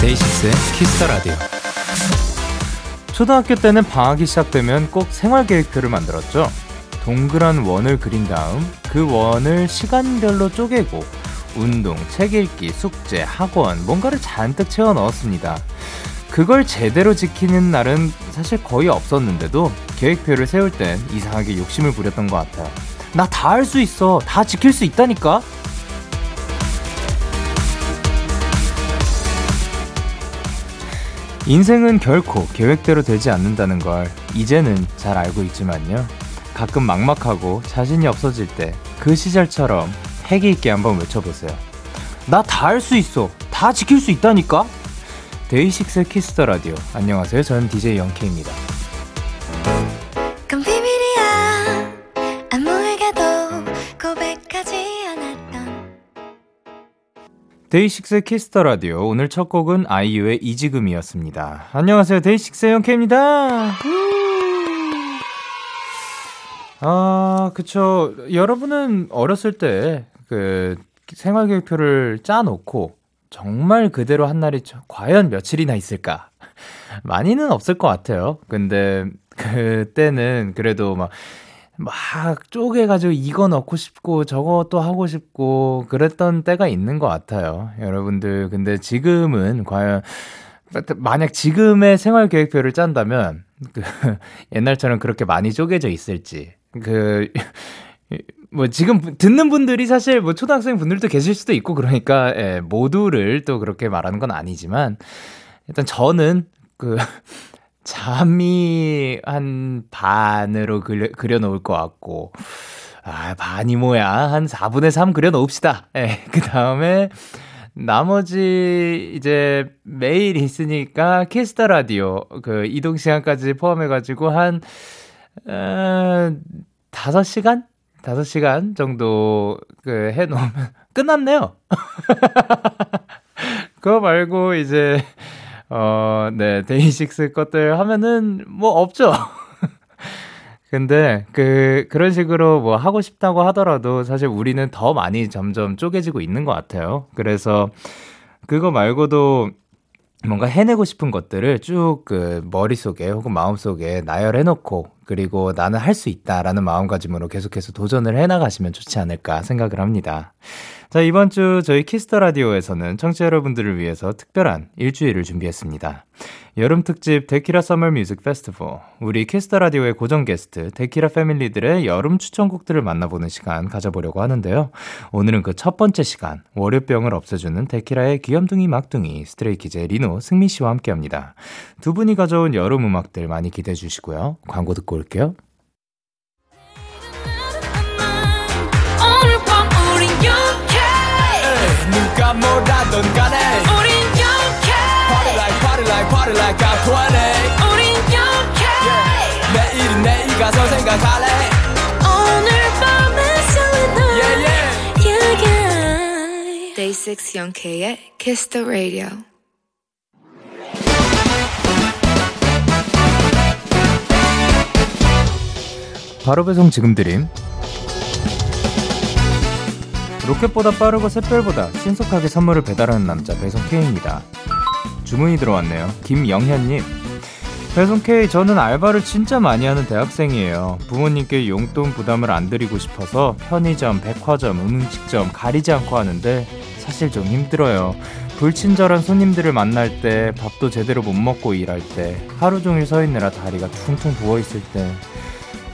DAY6의 Kiss the Radio. 초등학교 때는 방학이 시작되면 꼭 생활계획표를 만들었죠. 동그란 원을 그린 다음 그 원을 시간별로 쪼개고 운동, 책 읽기, 숙제, 학원, 뭔가를 잔뜩 채워 넣었습니다. 그걸 제대로 지키는 날은 사실 거의 없었는데도 계획표를 세울 땐 이상하게 욕심을 부렸던 것 같아요. 나 다 할 수 있어. 다 지킬 수 있다니까? 인생은 결코 계획대로 되지 않는다는 걸 이제는 잘 알고 있지만요. 가끔 막막하고 자신이 없어질 때 그 시절처럼 패기 있게 한번 외쳐보세요. 나 다 할 수 있어. 다 지킬 수 있다니까? DAY6 Kiss the Radio. 안녕하세요. 저는 DJ Young K입니다. DAY6 Kiss the Radio 오늘 첫 곡은 아이유의 이지금이었습니다. 안녕하세요. DAY6 Young K입니다. 아, 그쵸. 여러분은 어렸을 때 그 생활 계획표를 짜놓고 정말 그대로 한 날이 과연 며칠이나 있을까? 많이는 없을 것 같아요. 근데 그때는 그래도 막 막 쪼개가지고 이거 넣고 싶고 또 하고 싶고 그랬던 때가 있는 것 같아요. 여러분들, 근데 지금은 과연, 만약 지금의 생활 계획표를 짠다면, 그, 옛날처럼 그렇게 많이 쪼개져 있을지, 그, 뭐 지금 듣는 분들이 사실 뭐 초등학생 분들도 계실 수도 있고 그러니까 예, 모두를 또 그렇게 말하는 건 아니지만 일단 저는 그 잠이 한 반으로 그려, 그려놓을 것 같고, 아, 반이 뭐야. 한 4분의 3 그려놓읍시다. 예, 네, 그 다음에, 나머지 이제 매일 있으니까 Kiss the Radio 그 이동 시간까지 포함해 가지고 한, 어, 5시간? 5시간 정도 그 해 놓으면 끝났네요. 그거 말고 이제 어, 네, DAY6 것들 하면은 뭐 없죠. 근데 그 그런 식으로 뭐 하고 싶다고 하더라도 사실 우리는 더 많이 점점 쪼개지고 있는 것 같아요. 그래서 그거 말고도 뭔가 해내고 싶은 것들을 쭉 그 머릿속에 혹은 마음속에 나열해놓고 그리고 나는 할 수 있다라는 마음가짐으로 계속해서 도전을 해나가시면 좋지 않을까 생각을 합니다. 자, 이번 주 저희 Kiss the Radio에서는 청취자 여러분들을 위해서 특별한 일주일을 준비했습니다. 여름 특집 데키라 Summer Music Festival. 우리 Kiss the Radio의 고정 게스트 데키라 family들의 여름 추천곡들을 만나보는 시간 가져보려고 하는데요. 오늘은 그 첫 번째 시간 월요병을 없애주는 데키라의 귀염둥이 막둥이 스트레이키즈의 리노 승미 씨와 함께합니다. 두 분이 가져온 여름 음악들 많이 기대해 주시고요. 광고 듣고 올게요. 누가 뭐라던 간에 우린 영케 Party like party like party like I'm 20 우린 영케 yeah. 내일은 내일 가서 생각할래 오늘 밤에 설레는 yeah, yeah. yeah, yeah. Day 6 영케의 Kiss the Radio 바로 배송 지금 드림 로켓보다 빠르고 샛별보다 신속하게 선물을 배달하는 남자 배송 K입니다. 주문이 들어왔네요. 김영현님. 배송 K, 저는 알바를 진짜 많이 하는 대학생이에요. 부모님께 용돈 부담을 안 드리고 싶어서 편의점, 백화점, 음식점 가리지 않고 하는데 사실 좀 힘들어요. 불친절한 손님들을 만날 때, 밥도 제대로 못 먹고 일할 때, 하루 종일 서 있느라 다리가 퉁퉁 부어 있을 때.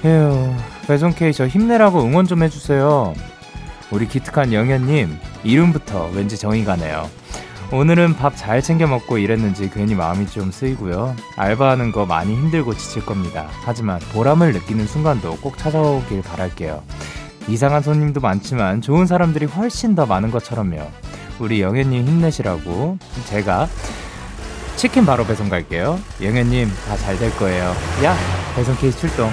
에휴, 배송 K 저 힘내라고 응원 좀 해주세요. 우리 기특한 영현님, 이름부터 왠지 정이 가네요. 오늘은 밥 잘 챙겨 먹고 일했는지 괜히 마음이 좀 쓰이고요. 알바하는 거 많이 힘들고 지칠 겁니다. 하지만 보람을 느끼는 순간도 꼭 찾아오길 바랄게요. 이상한 손님도 많지만 좋은 사람들이 훨씬 더 많은 것처럼요. 우리 영현님 힘내시라고 제가 치킨 바로 배송 갈게요. 영현님 다 잘 될 거예요. 야 배송 케이스 출동.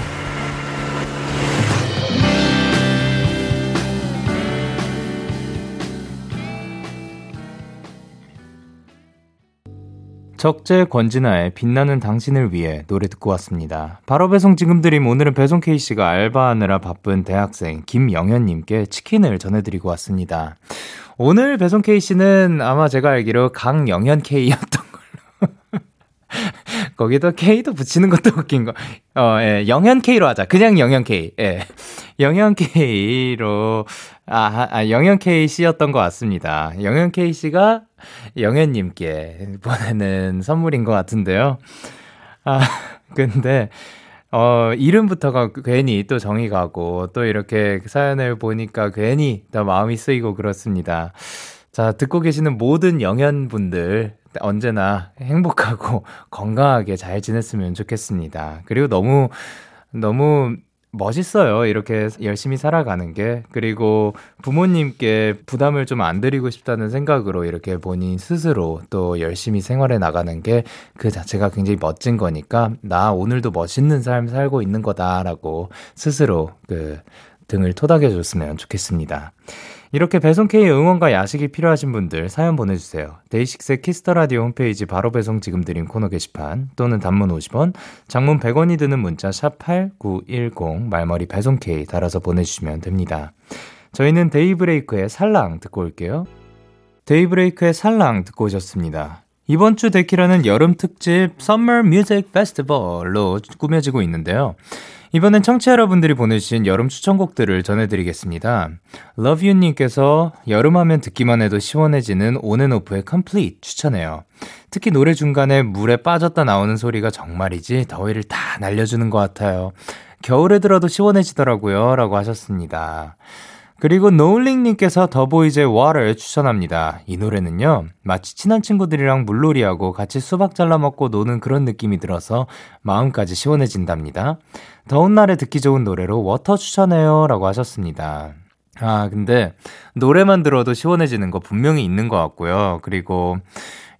적재 권진아의 빛나는 당신을 위해 노래 듣고 왔습니다. 바로 배송 지금 드림 오늘은 배송 K씨가 알바하느라 바쁜 대학생 김영현님께 치킨을 전해드리고 왔습니다. 오늘 배송 K씨는 아마 제가 알기로 강영현 K였던 거기도 K도 붙이는 것도 웃긴 거. 어, 예, 영현 K로 하자. 그냥 영현 K. 예. 영현 K로, 아, 아, 영현 K 씨였던 것 같습니다. 영현 K 씨가 영현님께 보내는 선물인 것 같은데요. 아, 근데, 어, 이름부터가 괜히 또 정이 가고, 또 이렇게 사연을 보니까 괜히 더 마음이 쓰이고 그렇습니다. 자, 듣고 계시는 모든 영현분들, 언제나 행복하고 건강하게 잘 지냈으면 좋겠습니다. 그리고 너무, 너무 멋있어요. 이렇게 열심히 살아가는 게. 그리고 부모님께 부담을 좀 안 드리고 싶다는 생각으로 이렇게 본인 스스로 또 열심히 생활해 나가는 게 그 자체가 굉장히 멋진 거니까 나 오늘도 멋있는 삶 살고 있는 거다라고 스스로 그 등을 토닥여 줬으면 좋겠습니다. 이렇게 배송K의 응원과 야식이 필요하신 분들 사연 보내주세요. 데이식스 Kiss the Radio 홈페이지 바로 배송 지금 드림 코너 게시판 또는 단문 50원, 장문 100원이 드는 문자 샵 8910 말머리 배송K 달아서 보내주시면 됩니다. 저희는 데이브레이크의 살랑 듣고 올게요. 데이브레이크의 살랑 듣고 오셨습니다. 이번 주 데키라는 여름 특집 Summer Music Festival로 꾸며지고 있는데요. 이번엔 청취 자 여러분들이 보내주신 여름 추천곡들을 전해드리겠습니다. 러브유님께서 여름하면 듣기만 해도 시원해지는 온앤오프의 Complete 추천해요. 특히 노래 중간에 물에 빠졌다 나오는 소리가 정말이지 더위를 다 날려주는 것 같아요. 겨울에 들어도 시원해지더라고요. 라고 하셨습니다. 그리고 노울링님께서 더보이즈의 Water 추천합니다. 이 노래는요, 마치 친한 친구들이랑 물놀이하고 같이 수박 잘라 먹고 노는 그런 느낌이 들어서 마음까지 시원해진답니다. 더운 날에 듣기 좋은 노래로 Water 추천해요. 라고 하셨습니다. 아, 근데 노래만 들어도 시원해지는 거 분명히 있는 것 같고요. 그리고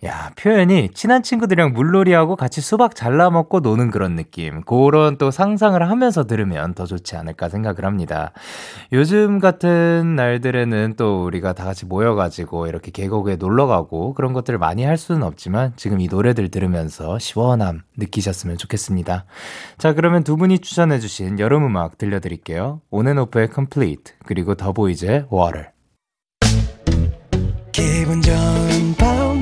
야, 표현이 친한 친구들이랑 물놀이하고 같이 수박 잘라 먹고 노는 그런 느낌. 그런 또 상상을 하면서 들으면 더 좋지 않을까 생각을 합니다. 요즘 같은 날들에는 또 우리가 다 같이 모여가지고 이렇게 계곡에 놀러 가고 그런 것들을 많이 할 수는 없지만 지금 이 노래들 들으면서 시원함 느끼셨으면 좋겠습니다. 자, 그러면 두 분이 추천해주신 여름 음악 들려드릴게요. 온앤오프의 Complete, 그리고 더보이즈의 Water. 기분 좋은 밤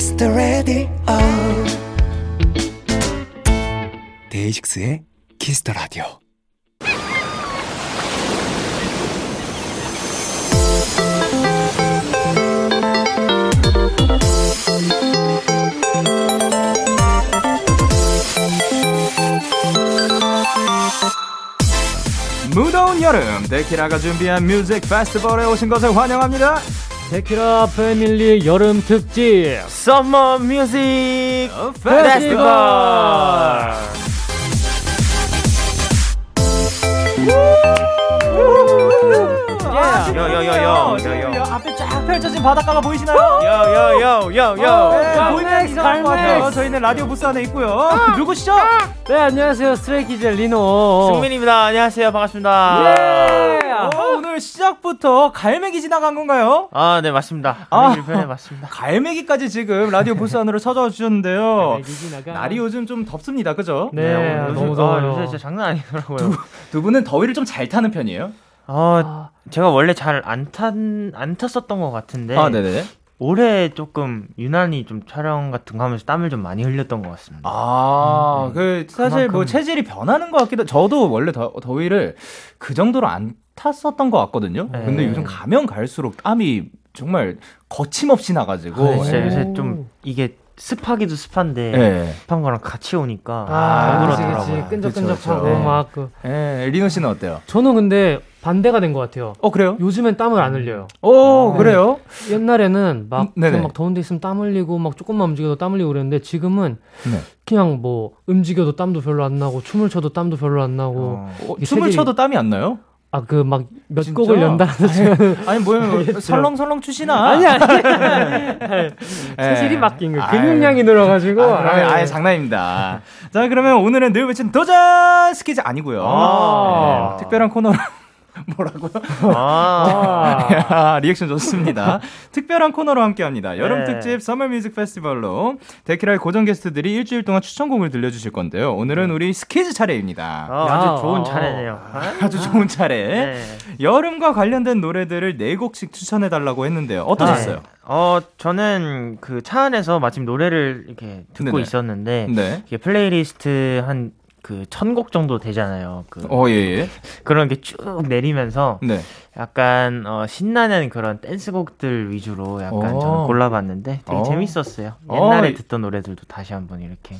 Kiss the Radio 데이식스의 the Radio 무더운 여름 데키라가 준비한 뮤직 페스티벌에 오신 것을 환영합니다. 데키라 패밀리 여름 특집 Summer Music Festival. 쫙 펼쳐진 바닷가가 보이시나요? 요요요요요 보이면 이상할 것 같아요. 저희는 라디오 부스 안에 있고요. 누구시죠? 네 안녕하세요 스트레이키즈 리노 승민입니다. 안녕하세요. 반갑습니다. 예. 어, 오늘 시작부터 갈매기 지나간 건가요? 아, 네, 맞습니다. 아. 갈매기 표현해 맞습니다. 갈매기까지 지금 라디오 부스 안으로 찾아와 주셨는데요. 날이 요즘 좀 덥습니다. 그죠? 네, 오늘 너무 요새- 더워요. 아, 요새 진짜 장난 아니더라고요. 두 분은 더위를 좀 잘 타는 편이에요? 아, 제가 원래 잘 안 탄, 안 탔었던 것 같은데. 아, 네네. 올해 조금 유난히 좀 촬영 같은 거 하면서 땀을 좀 많이 흘렸던 것 같습니다. 아, 음, 그 사실 뭐 그만큼- 체질이 변하는 것 같기도. 저도 원래 더, 더위를 그 정도로 안 탔었던 것 같거든요. 네. 근데 요즘 가면 갈수록 땀이 정말 거침없이 나가지고. 아, 진짜 예. 요새 좀 이게 습하기도 습한데 네. 습한 거랑 같이 오니까 아, 더 그치, 그렇더라고요. 그치. 끈적끈적하고 그쵸, 그쵸. 막 그. 예, 리노 씨는 어때요? 저는 근데 반대가 된 것 같아요. 어, 그래요? 요즘엔 땀을 안 흘려요. 오, 네. 그래요? 옛날에는 막, 음, 네네. 그막 더운 데 있으면 땀 흘리고 막 조금만 움직여도 땀 흘리고 그랬는데 지금은 네. 그냥 뭐 움직여도 땀도 별로 안 나고 춤을 춰도 땀도 별로 안 나고 어. 어, 이 춤을 춰도 땀이 안 나요? 아 그 막 몇? 곡을 연달아서 아니, 뭐예요? 설렁설렁 추시나? 아니 아니 체질이 바뀐 거 근육량이 늘어가지고 아, 그러면 아유. 아예 장난입니다. 자, 그러면 오늘은 늘 외친 도전 스키즈 아니고요. 아. 네, 특별한 코너로 뭐라고요? 아, 야, 리액션 좋습니다. 특별한 코너로 함께 합니다. 여름 네. 특집 Summer Music Festival로 데키라의 고정 게스트들이 일주일 동안 추천곡을 들려주실 건데요. 오늘은 우리 스키즈 차례입니다. 아, 야. 아주 좋은 차례네요. 아주 좋은 차례. 네. 여름과 관련된 노래들을 네 곡씩 추천해 달라고 했는데요. 어떠셨어요? 어, 저는 그 차 안에서 마침 노래를 이렇게 듣고 네네. 있었는데 네. 이게 플레이리스트 한 그 천곡 정도 되잖아요. 그 어, 예, 예. 그런 게 쭉 내리면서 네. 약간 어, 신나는 그런 댄스곡들 위주로 약간 오. 저는 골라봤는데 되게 어. 재밌었어요. 어. 옛날에 듣던 노래들도 다시 한번 이렇게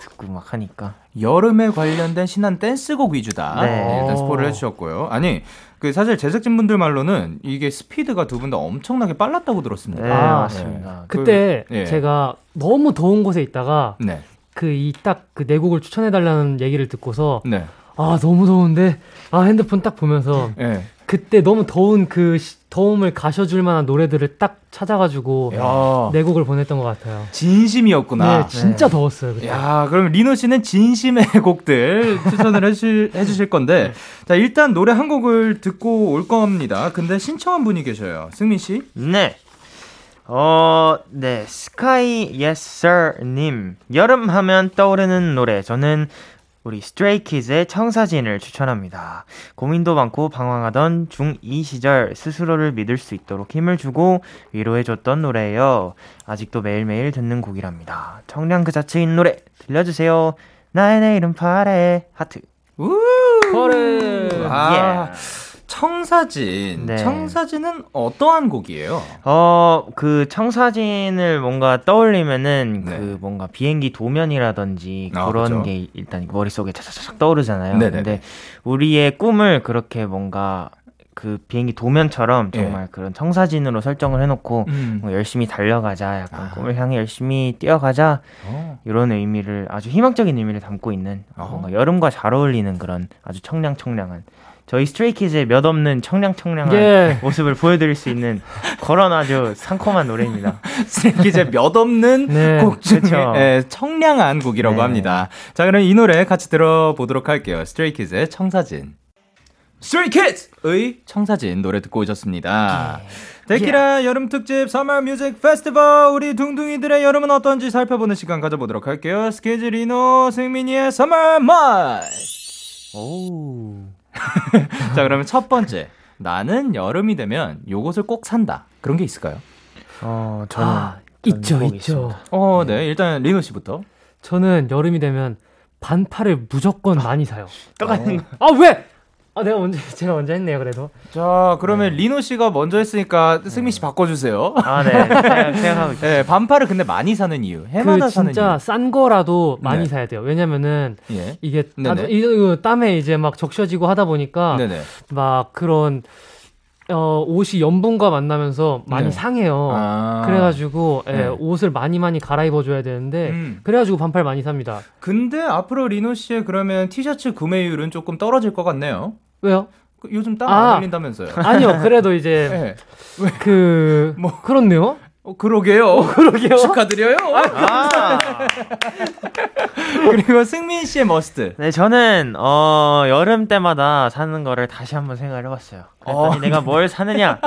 듣고 막 하니까. 여름에 관련된 신한 댄스곡 위주다. 네. 네, 일단 스포를 해주셨고요. 아니, 그 사실 제작진 분들 말로는 이게 스피드가 두 분 다 엄청나게 빨랐다고 들었습니다. 네, 아, 맞습니다. 그때 그, 예. 제가 너무 더운 곳에 있다가 네, 그 이 딱 그 네 곡을 추천해 달라는 얘기를 듣고서 네, 아 너무 더운데 아 핸드폰 딱 보면서 네. 그때 너무 더운 그 시- 더움을 가셔줄 만한 노래들을 딱 찾아가지고 야, 네 곡을 보냈던 것 같아요. 진심이었구나. 네, 진짜 더웠어요. 그때. 야, 그럼 리노 씨는 진심의 곡들 추천을 해주실, 해주실 건데, 자, 일단 노래 한 곡을 듣고 올 겁니다. 근데 신청한 분이 계셔요. 승민 씨? 네. 어, 네. 스카이 예스 님. 여름 하면 떠오르는 노래. 저는 우리 스트레이키즈의 청사진을 추천합니다. 고민도 많고 방황하던 중2 시절 스스로를 믿을 수 있도록 힘을 주고 위로해줬던 노래예요. 아직도 매일매일 듣는 곡이랍니다. 청량 그 자체인 노래 들려주세요. 나의 내일은 파래 하트. 우! 그래. 아, 청사진. 네. 청사진은 어떠한 곡이에요? 어, 그 청사진을 뭔가 떠올리면은 네. 그 뭔가 비행기 도면이라든지 아, 그런 그쵸. 게 일단 머릿속에 차차차차 떠오르잖아요. 네네네. 근데 우리의 꿈을 그렇게 뭔가 그 비행기 도면처럼 예. 정말 그런 청사진으로 설정을 해놓고 음. 뭐 열심히 달려가자, 약간 아. 꿈을 향해 열심히 뛰어가자 어. 이런 의미를 아주 희망적인 의미를 담고 있는 어. 뭔가 여름과 잘 어울리는 그런 아주 청량청량한 저희 스트레이키즈의 몇 없는 청량청량한 예. 모습을 보여드릴 수 있는 그런 아주 상콤한 노래입니다. 스트레이키즈의 몇 없는 네, 곡 중에. 예, 청량한 곡이라고 네. 합니다. 자, 그럼 이 노래 같이 들어보도록 할게요. 스트레이키즈의 청사진. 스트레이키즈의 청사진 노래 듣고 오셨습니다. 데키라 여름 특집 Summer Music Festival 우리 둥둥이들의 여름은 어떤지 살펴보는 시간 가져보도록 할게요. 스키즈 리노 승민이의 Summer 맛. 오. 자, 그러면 첫 번째. 나는 여름이 되면 요것을 꼭 산다. 그런 게 있을까요? 어, 저는 아, 저는 있죠, 꼭 있죠. 있습니다. 어, 네. 일단 리노 씨부터. 저는 여름이 되면 반팔을 무조건 많이 사요. 거. 아 왜? 아 내가 먼저 제가 먼저 했네요 그래도. 자, 그러면 리노 씨가 먼저 했으니까 승민 씨 바꿔 주세요. 아, 네. 생각- 생각하고 있어요. 네, 반팔을 근데 많이 사는 이유. 해마다 그 사는 진짜 싼 거라도 많이 네. 사야 돼요. 왜냐면은. 예. 이게. 다, 이, 이 땀에 이제 막 적셔지고 하다 보니까 네네. 막 그런 어 옷이 염분과 만나면서 많이 네. 상해요. 아. 그래가지고 예, 네. 옷을 많이 많이 갈아입어줘야 되는데 음. 그래가지고 반팔 많이 삽니다. 근데 앞으로 리노 씨의 그러면 티셔츠 구매율은 조금 떨어질 것 같네요. 왜요? 그 요즘 땀 아. 안 흘린다면서요. 아니요. 그래도 이제 네. 그 뭐. 그렇네요. 어, 그러게요. 그러게요. 축하드려요. 아. 그리고 승민 씨의 must. 네, 저는 어, 여름 때마다 사는 거를 다시 한번 생각을 해봤어요. 그랬더니 어. 내가 뭘 사느냐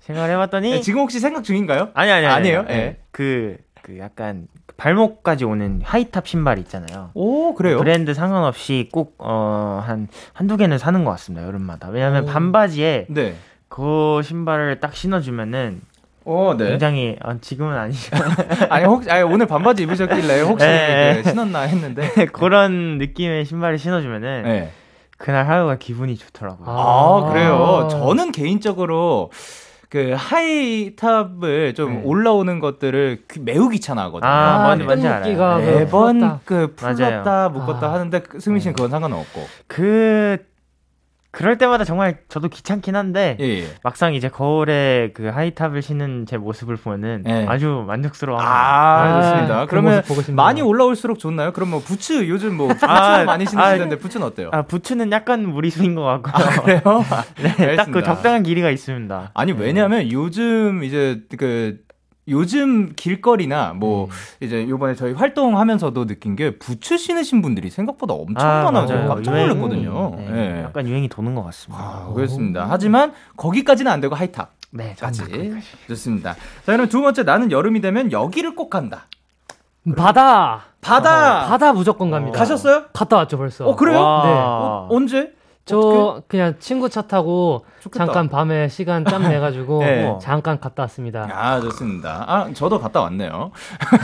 생각을 해봤더니 네, 지금 혹시 생각 중인가요? 아니 아니 아니 아니에요? 아니. 예. 그, 그 약간 발목까지 오는 하이탑 신발 있잖아요. 오, 그래요? 브랜드 상관없이 꼭, 어, 한, 한두 개는 사는 것 같습니다, 여름마다. 왜냐면 오. 반바지에 네. 그 신발을 딱 신어주면은 어, 네. 굉장히, 아, 지금은 아니죠. 아니, 혹시, 아니, 오늘 반바지 입으셨길래 혹시 네. 그 신었나 했는데. 그런 느낌의 신발을 신어주면은 네. 그날 하루가 기분이 좋더라고요. 아, 아. 그래요. 저는 개인적으로 그 하이탑을 좀 네. 올라오는 것들을 귀- 매우 귀찮아하거든요. 아, 뭔지 끈묶기가 알아요. 그 매번. 그 풀었다 맞아요. 묶었다 아. 하는데 그 승민 씨는 그건 상관은 없고. 그 그럴 때마다 정말 저도 귀찮긴 한데 예, 예. 막상 이제 거울에 그 하이탑을 신는 제 모습을 보면은 예. 아주 만족스러워. 아, 아, 좋습니다. 그 그러면 모습 보고 싶네요. 많이 올라올수록 좋나요? 그럼 뭐 부츠 요즘 뭐 부츠 아, 많이 아, 신으시는데 부츠는 어때요? 아 부츠는 약간 무리수인 것 같고요. 그래요? 네, 딱 그. 적당한 길이가 있습니다. 아니 왜냐면 요즘 이제 그 요즘 길거리나 뭐 이제 요번에 저희 활동하면서도 느낀 게 부츠 신으신 분들이 생각보다 엄청 아, 많아서. 깜짝 놀랐거든요. 네, 예. 약간 유행이 도는 것 같습니다. 아, 그렇습니다. 하지만 거기까지는 안 되고 하이탑. 네, 까지 좋습니다. 자, 그럼 두 번째 나는 여름이 되면 여기를 꼭 간다. 바다. 바다. 어, 바다 무조건 갑니다. 가셨어요? 갔다 왔죠 벌써. 어 그래요? 와. 네. 어, 언제? 저? 그냥 친구 차 타고 좋겠다. 잠깐 밤에 시간 짬 내가지고 네. 잠깐 갔다 왔습니다. 아 좋습니다. 아 저도 갔다 왔네요.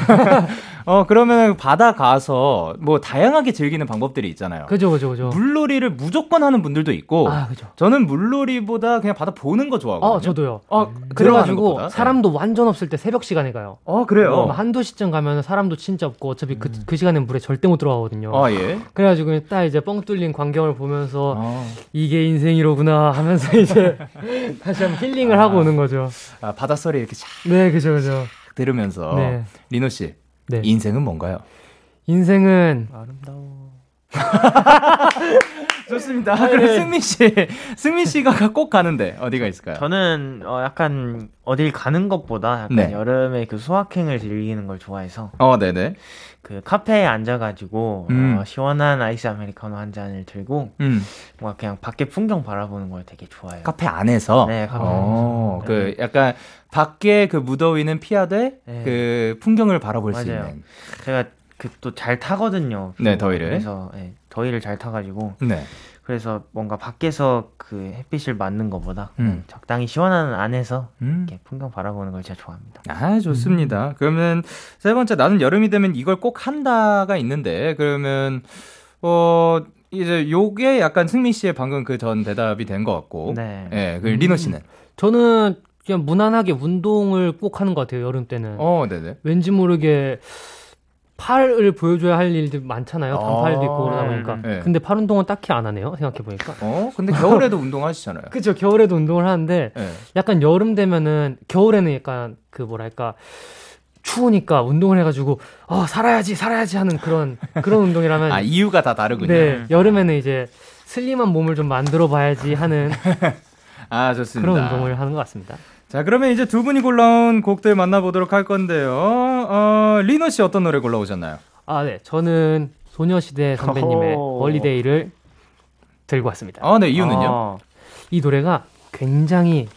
어 그러면 바다 가서 뭐 다양하게 즐기는 방법들이 있잖아요. 그죠 그죠 그죠. 물놀이를 무조건 하는 분들도 있고 아 그죠. 저는 물놀이보다 그냥 바다 보는 거 좋아하거든요. 어 저도요. 어, 들어가는 그래가지고 것보다. 사람도 완전 없을 때 새벽 시간에 가요. 어 그래요. 어, 한두 시쯤 가면 사람도 진짜 없고 어차피 그, 그 시간엔 물에 절대 못 들어가거든요. 아 예. 그래가지고 딱 이제 뻥 뚫린 광경을 보면서 어. 이게 인생이로구나 하면서 이제 다시 한번 힐링을 하고 오는 거죠. 아, 바닷소리 이렇게 쫙 네, 그죠, 그죠. 들으면서 네. 리노 씨 네. 인생은 뭔가요? 인생은 아름다워. 좋습니다. 그럼 승민 씨, 승민 씨가 꼭 가는데 어디가 있을까요? 저는 어, 약간 어딜 가는 것보다 약간 네. 여름에 그 수학행을 즐기는 걸 좋아해서 어, 네네. 그 카페에 앉아가지고 음. 어, 시원한 아이스 아메리카노 한 잔을 들고 음, 뭔가 그냥 밖에 풍경 바라보는 걸 되게 좋아해요. 카페 안에서. 네, 카페 어, 안에서. 그 약간 밖에 그 무더위는 피하되 네. 그 풍경을 바라볼 수 맞아요. 있는. 제가 그 또 잘 타거든요. 네, 더위를. 그래서 네, 더위를 잘 타가지고 네. 그래서 뭔가 밖에서 그 햇빛을 맞는 것보다 음. 적당히 시원한 안에서 음. 이렇게 풍경 바라보는 걸 제가 좋아합니다. 아, 좋습니다. 그러면 세 번째 나는 여름이 되면 이걸 꼭 한다가 있는데 그러면 어 이제 요게 약간 승민 씨의 방금 그 전 대답이 된 것 같고. 네. 예, 그 리노 씨는. 저는 그냥 무난하게 운동을 꼭 하는 것 같아요 여름 때는. 어, 네네. 왠지 모르게 팔을 보여줘야 할 일들 많잖아요. 단팔도 아, 있고 그러다 보니까. 네. 근데 팔 운동은 딱히 안 하네요. 생각해 보니까. 어, 근데 겨울에도 운동하시잖아요. 그죠. 겨울에도 운동을 하는데 예. 약간 여름 되면은 겨울에는 약간 그 뭐랄까 추우니까 운동을 해가지고 어 살아야지 살아야지 하는 그런 그런 운동이라면 아, 이유가 다 다르군요. 네 여름에는 이제 슬림한 몸을 좀 만들어 봐야지 하는 아, 좋습니다. 그런 운동을 하는 것 같습니다. 자, 그러면 이제 두 분이 골라온 곡들 만나보도록 할 건데요. 어, 리노 씨 어떤 노래 골라오셨나요? 아 네 저는 소녀시대 선배님의 오. Holiday를 들고 왔습니다. 아, 네, 이유는요? 아, 이 노래가 굉장히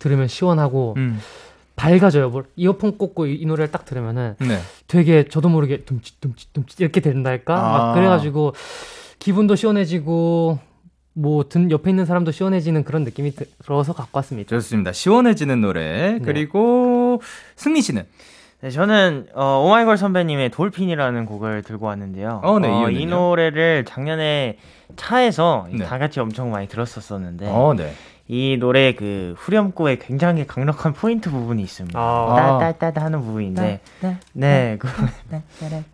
들으면 시원하고 음, 밝아져요. 뭘 이어폰 꽂고 이, 이 노래를 딱 들으면은 네. 되게 저도 모르게 둠칫 둠칫 둠칫 이렇게 된달까 아. 막 그래가지고 기분도 시원해지고 뭐 든 옆에 있는 사람도 시원해지는 그런 느낌이 들어서 갖고 왔습니다. 좋습니다. 시원해지는 노래. 그리고 승민 씨는? 네, 저는 어, 오마이걸 선배님의 돌핀이라는 곡을 들고 왔는데요. 어, 네, 이 이유는요? 노래를 작년에 차에서 네. 다 같이 엄청 많이 들었었었는데 어, 네. 이 노래 그 후렴구에 굉장히 강력한 포인트 부분이 있습니다. 아. 따따따따 하는 부분인데 네 그,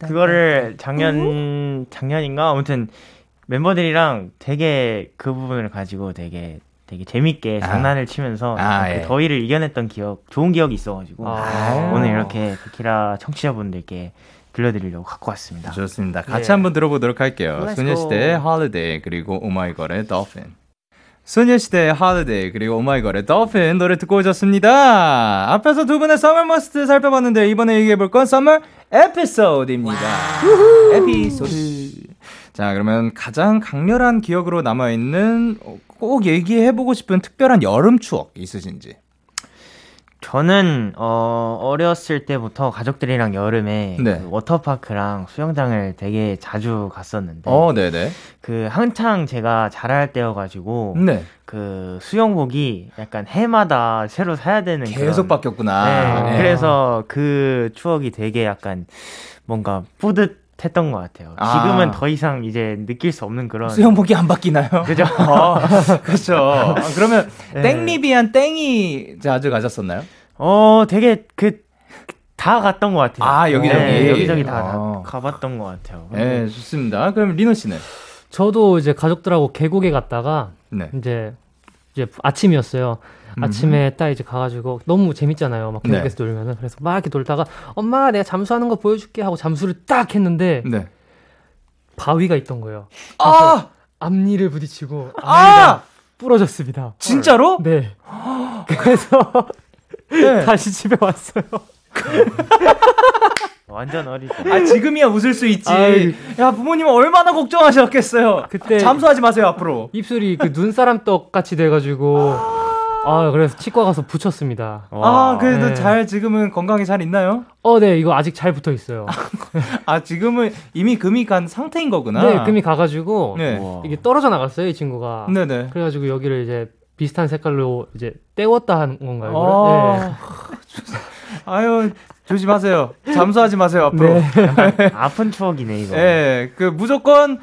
그거를 작년 작년인가 아무튼 멤버들이랑 되게 그 부분을 가지고 되게 되게 재밌게 아. 장난을 치면서 아, 그 예. 더위를 이겨냈던 기억 좋은 기억이 있어가지고 아. 오늘 이렇게 데키라 청취자분들께 들려드리려고 갖고 왔습니다. 좋습니다. 같이 네. 한번 들어보도록 할게요. Let's 소녀시대의 go. Holiday 그리고 오마이걸의 Dolphin. 소녀시대의 Holiday 그리고 오마이걸의 Dolphin 노래 듣고 오셨습니다. 앞에서 두 분의 Summer Must 살펴봤는데 이번에 얘기해볼 건 Summer 에피소드입니다. 에피소드. 자 그러면 가장 강렬한 기억으로 남아있는 어, 꼭 얘기해보고 싶은 특별한 여름 추억 있으신지. 저는 어, 어렸을 때부터 가족들이랑 여름에 네. 그 워터파크랑 수영장을 되게 자주 갔었는데 어, 네네. 그 한창 제가 자랄 때여가지고 네. 그 수영복이 약간 해마다 새로 사야 되는 계속 그런- 바뀌었구나. 네, 네. 그래서 그 추억이 되게 약간 뭔가 뿌듯 했던 것 같아요. 아. 지금은 더 이상 이제 느낄 수 없는 그런 수영복이 안 바뀌나요? 그죠? 어, 그렇죠. 아, 그러면 네. 땡리비한 땡이 자주 가셨었나요? 어, 되게 그 다 갔던 것 같아요. 아 여기저기 네, 여기저기 다, 어. 가봤던 것 같아요. 네, 좋습니다. 그럼 리노 씨는? 저도 이제 가족들하고 계곡에 갔다가 네. 이제 이제 아침이었어요. 음. 아침에 딱 이제 가가지고 너무 재밌잖아요. 막 계곡에서 네. 놀면은 그래서 막 이렇게 놀다가 엄마 내가 잠수하는 거 보여줄게 하고 잠수를 딱 했는데 네. 바위가 있던 거예요. 아 앞니를 부딪히고 앞니가 아! 부러졌습니다. 진짜로? 네. 그래서 네. 다시 집에 왔어요. 완전 어리죠. 아 지금이야 웃을 수 있지. 아이. 야 부모님 얼마나 걱정하셨겠어요. 그때 잠수하지 마세요 앞으로. 입술이 그 눈사람 떡 같이 돼가지고. 아 그래서 치과 가서 붙였습니다. 와. 아 그래도 네. 잘 지금은 건강히 잘 있나요? 어, 네 이거 아직 잘 붙어 있어요. 아 지금은 이미 금이 간 상태인 거구나. 네 금이 가가지고 네. 이게 떨어져 나갔어요 이 친구가. 네네. 그래가지고 여기를 이제 비슷한 색깔로 이제 떼웠다 하는 건가요? 아~ 네. 아유 조심하세요. 잠수하지 마세요 앞으로. 네. 아픈 추억이네 이거. 예, 그 무조건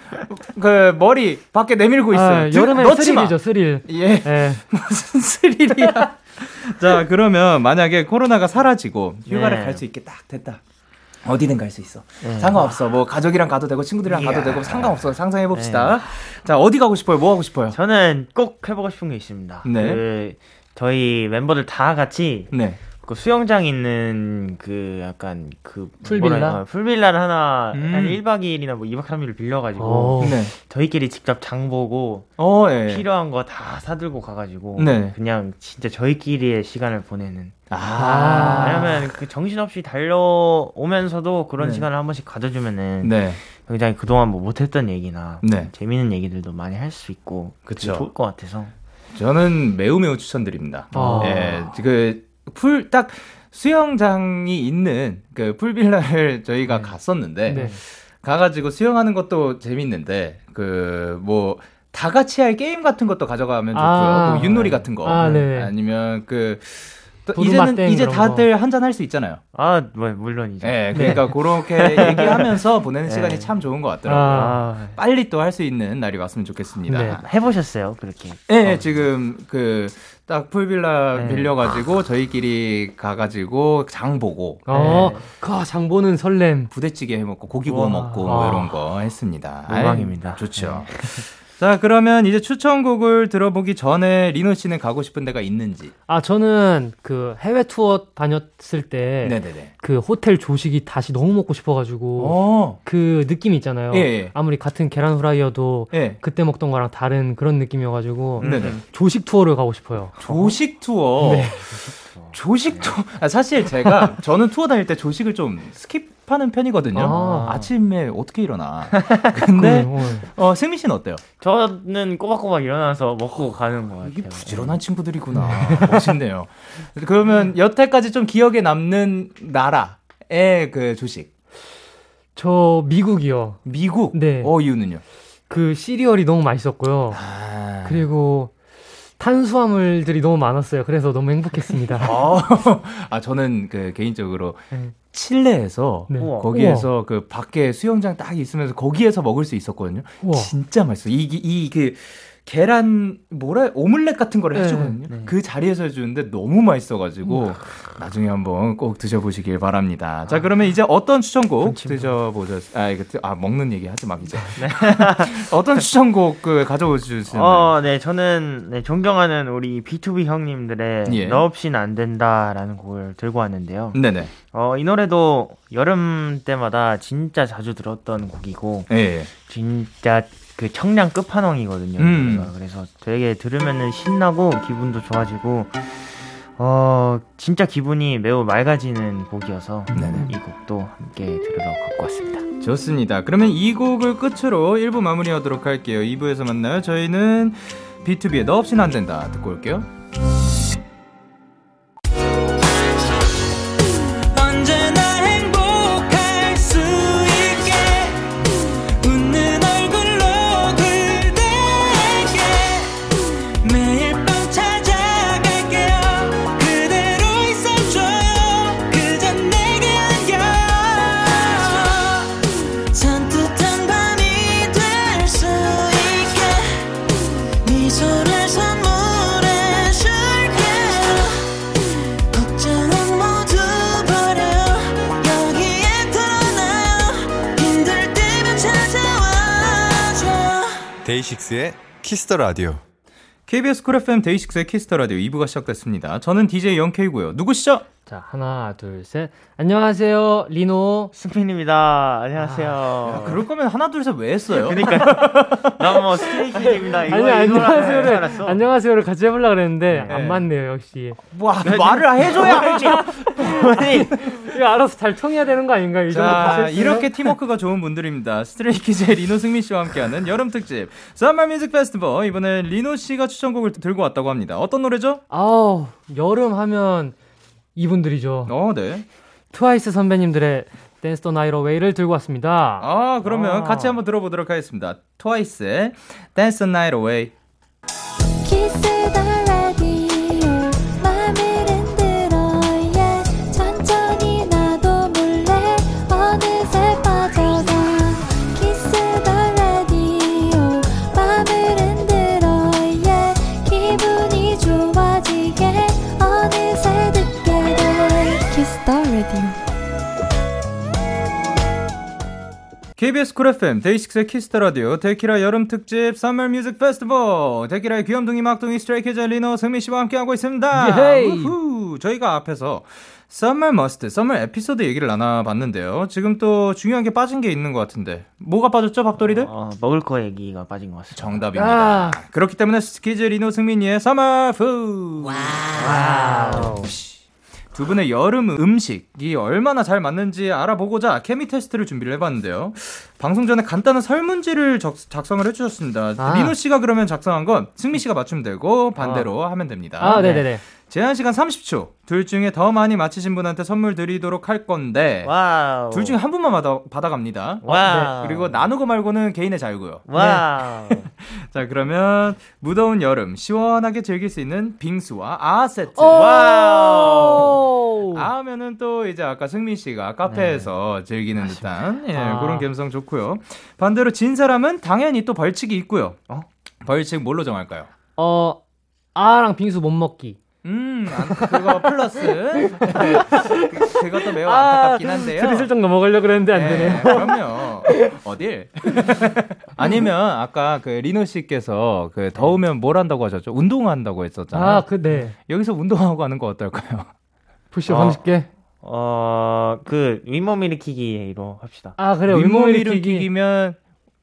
그 머리 밖에 내밀고 아, 있어요. 아, 여름에 스릴이죠 스릴. 예. 예. 무슨 스릴이야. 자 그러면 만약에 코로나가 사라지고 휴가를 네. 갈수 있게 딱 됐다. 어디든 갈 수 있어. 네. 상관없어. 뭐 가족이랑 가도 되고 친구들이랑 이야. 가도 되고 상관없어. 상상해 봅시다. 네. 자 어디 가고 싶어요? 뭐 하고 싶어요? 저는 꼭 해보고 싶은 게 있습니다. 네. 그 저희 멤버들 다 같이 네. 그 수영장 있는 그 약간 그 풀빌라 어, 풀빌라를 하나 음. 한 1박 2일이나 뭐 2박 3일을 빌려 가지고 네. 저희끼리 직접 장 보고 어, 네. 필요한 거 다 사들고 가 가지고 네. 그냥 진짜 저희끼리의 시간을 보내는 아. 왜냐면 그 정신없이 달려오면서도 그런 네. 시간을 한 번씩 가져주면은 네. 굉장히 그동안 뭐 못했던 얘기나 네. 재미있는 얘기들도 많이 할 수 있고 그쵸. 좋을 것 같아서 저는 매우 매우 추천드립니다. 아. 예, 그 풀 딱 수영장이 있는 그 풀빌라를 저희가 네. 갔었는데 네. 가가지고 수영하는 것도 재밌는데 그 뭐 다 같이 할 게임 같은 것도 가져가면 좋고요. 아, 뭐 윷놀이 같은 거 아, 네. 아니면 그 이제는 이제 다들 한잔 할 수 있잖아요. 아, 뭐 물론이죠. 네, 그러니까 네. 그렇게 얘기하면서 보내는 네. 시간이 참 좋은 것 같더라고요. 아. 빨리 또 할 수 있는 날이 왔으면 좋겠습니다. 네. 해보셨어요, 그렇게? 네, 어. 지금 그 딱 풀빌라 네. 빌려가지고 저희끼리 가가지고 장 보고. 어, 네. 그장 보는 설렘. 부대찌개 해먹고 고기 구워 먹고 뭐 이런 거 했습니다. 영광입니다. 좋죠. 네. 자, 그러면 이제 추천곡을 들어보기 전에 리노 씨는 가고 싶은 데가 있는지. 아, 저는 그 해외 투어 다녔을 때 그 호텔 조식이 다시 너무 먹고 싶어 가지고 어. 그 느낌이 있잖아요. 예, 예. 아무리 같은 계란 후라이여도 예. 그때 먹던 거랑 다른 그런 느낌이어 가지고 음. 조식 투어를 가고 싶어요. 조식 투어. 네. 조식 투어. 아, 사실 제가 저는 투어 다닐 때 조식을 좀 skip 하는 편이거든요. 아침에 어떻게 일어나. 근데 어, 승민 씨는 어때요? 저는 꼬박꼬박 일어나서 먹고 가는 거 같아요. 이게 부지런한 친구들이구나. 멋있네요. 그러면 여태까지 좀 기억에 남는 나라의 그 조식. 저 미국이요. 미국? 네. 어 이유는요? 그 시리얼이 너무 맛있었고요. 아... 그리고 탄수화물들이 너무 많았어요. 그래서 너무 행복했습니다. 아, 아 저는 그 개인적으로 네. 칠레에서 네. 거기에서 우와. 그 밖에 수영장 딱 있으면서 거기에서 먹을 수 있었거든요. 우와. 진짜 맛있어. 이이그 계란 뭐라 오믈렛 같은 거를 네, 해주거든요. 네. 그 자리에서 해주는데 너무 맛있어가지고 음. 나중에 한번 꼭 드셔보시길 바랍니다. 자 그러면 이제 어떤 추천곡 드셔보셨? 아 이거 아 먹는 얘기 하지 마 이제. 네. 어떤 추천곡 그 가져오시나요? 어, 네 저는 네, 존경하는 우리 B2B 형님들의 예. 너 없이는 안 된다라는 곡을 들고 왔는데요. 네네. 어, 이 노래도 여름 때마다 진짜 자주 들었던 곡이고, 예. 진짜 그 청량 끝판왕이거든요. 음. 그래서 되게 들으면은 신나고 기분도 좋아지고 어 진짜 기분이 매우 맑아지는 곡이어서 네네. 이 곡도 함께 들으러 갖고 왔습니다. 좋습니다. 그러면 이 곡을 끝으로 1부 마무리하도록 할게요. 2부에서 만나요. 저희는 B2B의 너 없이는 안 된다 듣고 올게요. 키스터 라디오. KBS 쿨 FM 데이식스의 키스터 라디오 2부가 시작됐습니다. 저는 DJ Young K고요. 누구시죠? 자, 하나, 둘, 셋. 안녕하세요, 리노. 승민입니다. 안녕하세요. 아, 야, 그럴 거면 하나, 둘, 셋 왜 했어요? 그러니까. 나뭐 스테이키입니다. 아니, 안녕하세요를, 안녕하세요를 같이 해보려고 그랬는데, 네. 안 맞네요, 역시. 뭐, 말을 해줘야 알지. 아니, 이거 알아서 잘 통해야 되는 거 아닌가요? 자, 이렇게 팀워크가 좋은 분들입니다. Stray Kids의 리노 승민 씨와 함께하는 여름 특집, Summer Music Festival. 이번에 리노 씨가 추천곡을 들고 왔다고 합니다. 어떤 노래죠? 아우, 여름 하면, 이분들이죠. 어, 네. 트와이스 선배님들의 Dance the Night Away를 들고 왔습니다. 아, 그러면 아. 같이 한번 들어보도록 하겠습니다. TWICE의 Dance the Night Away. KBS 쿨 FM 데이식스의 키스터 라디오 데키라 여름 특집 Summer Music Festival 데키라의 귀염둥이 막둥이 Stray Kids 리노 승민 씨와 함께 하고 있습니다. 우후, 저희가 앞에서 summer must summer 에피소드 얘기를 나눠봤는데요. 지금 또 중요한 게 빠진 게 있는 것 같은데 뭐가 빠졌죠, 밥돌이들? 어, 어, 먹을 거 얘기가 빠진 것 같습니다. 정답입니다. 아~ 그렇기 때문에 스키즈 리노 승민이의 summer food. 와우. 와우. 두 분의 여름 음식이 얼마나 잘 맞는지 알아보고자 케미 테스트를 준비를 해봤는데요. 방송 전에 간단한 설문지를 적, 작성을 해주셨습니다. 아. 민호 씨가 그러면 작성한 건 승민 씨가 맞추면 되고 반대로 아. 하면 됩니다. 아, 네 네네. 네. 제한 시간 30초. 둘 중에 더 많이 맞히신 분한테 선물 드리도록 할 건데 와우. 둘 중에 한 분만 받아, 받아갑니다. 와우. 네. 그리고 나누고 말고는 개인의 자유고요. 와우. 네. 자 그러면 무더운 여름 시원하게 즐길 수 있는 빙수와 아아 세트. 와우. 아아 하면은 또 이제 아까 승민 씨가 카페에서 네. 즐기는 듯한 예, 아. 그런 감성 좋고요. 반대로 진 사람은 당연히 또 벌칙이 있고요. 어? 벌칙 뭘로 정할까요? 어 아랑 빙수 못 먹기. 음, 그거 플러스. 그것도 매우 아, 안타깝긴 한데요. 슬슬쩍 넘어가려고 그랬는데 안 되네요. 네, 그럼요. 어딜? 아니면 아까 그 리노 씨께서 그 더우면 뭘 한다고 하셨죠? 운동한다고 했었잖아요. 아, 그, 네. 여기서 운동하고 하는 거 어떨까요? 푸시업 어, 30개? 어, 그, 윗몸 일으키기로 합시다. 아, 그래 윗몸 일으키기면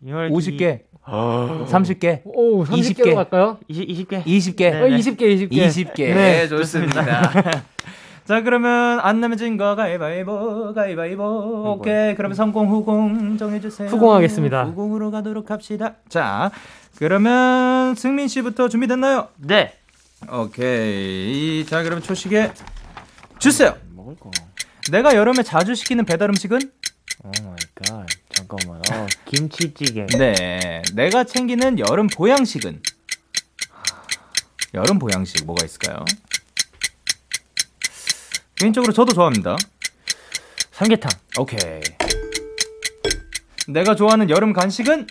50개. 어. 30개? 오, 30개로 20개. 갈까요? 20, 개 20개. 네, 어, 20개, 20개. 20개. 네, 좋습니다. 자, 그러면 안 내면 거 가위바위보, 가위바위보. 오케이. 그러면 성공, 후공 정해주세요. 후공하겠습니다. 후공으로 가도록 합시다. 자, 그러면 승민 씨부터 준비됐나요? 네. 오케이. 자, 그러면 초시계 주세요. 먹을 거. 내가 여름에 자주 시키는 배달 음식은? Oh my god. 어, 김치찌개. 네. 내가 챙기는 여름 보양식은? 여름 보양식 뭐가 있을까요? 개인적으로 저도 좋아합니다. 삼계탕. 오케이. 내가 좋아하는 여름 간식은?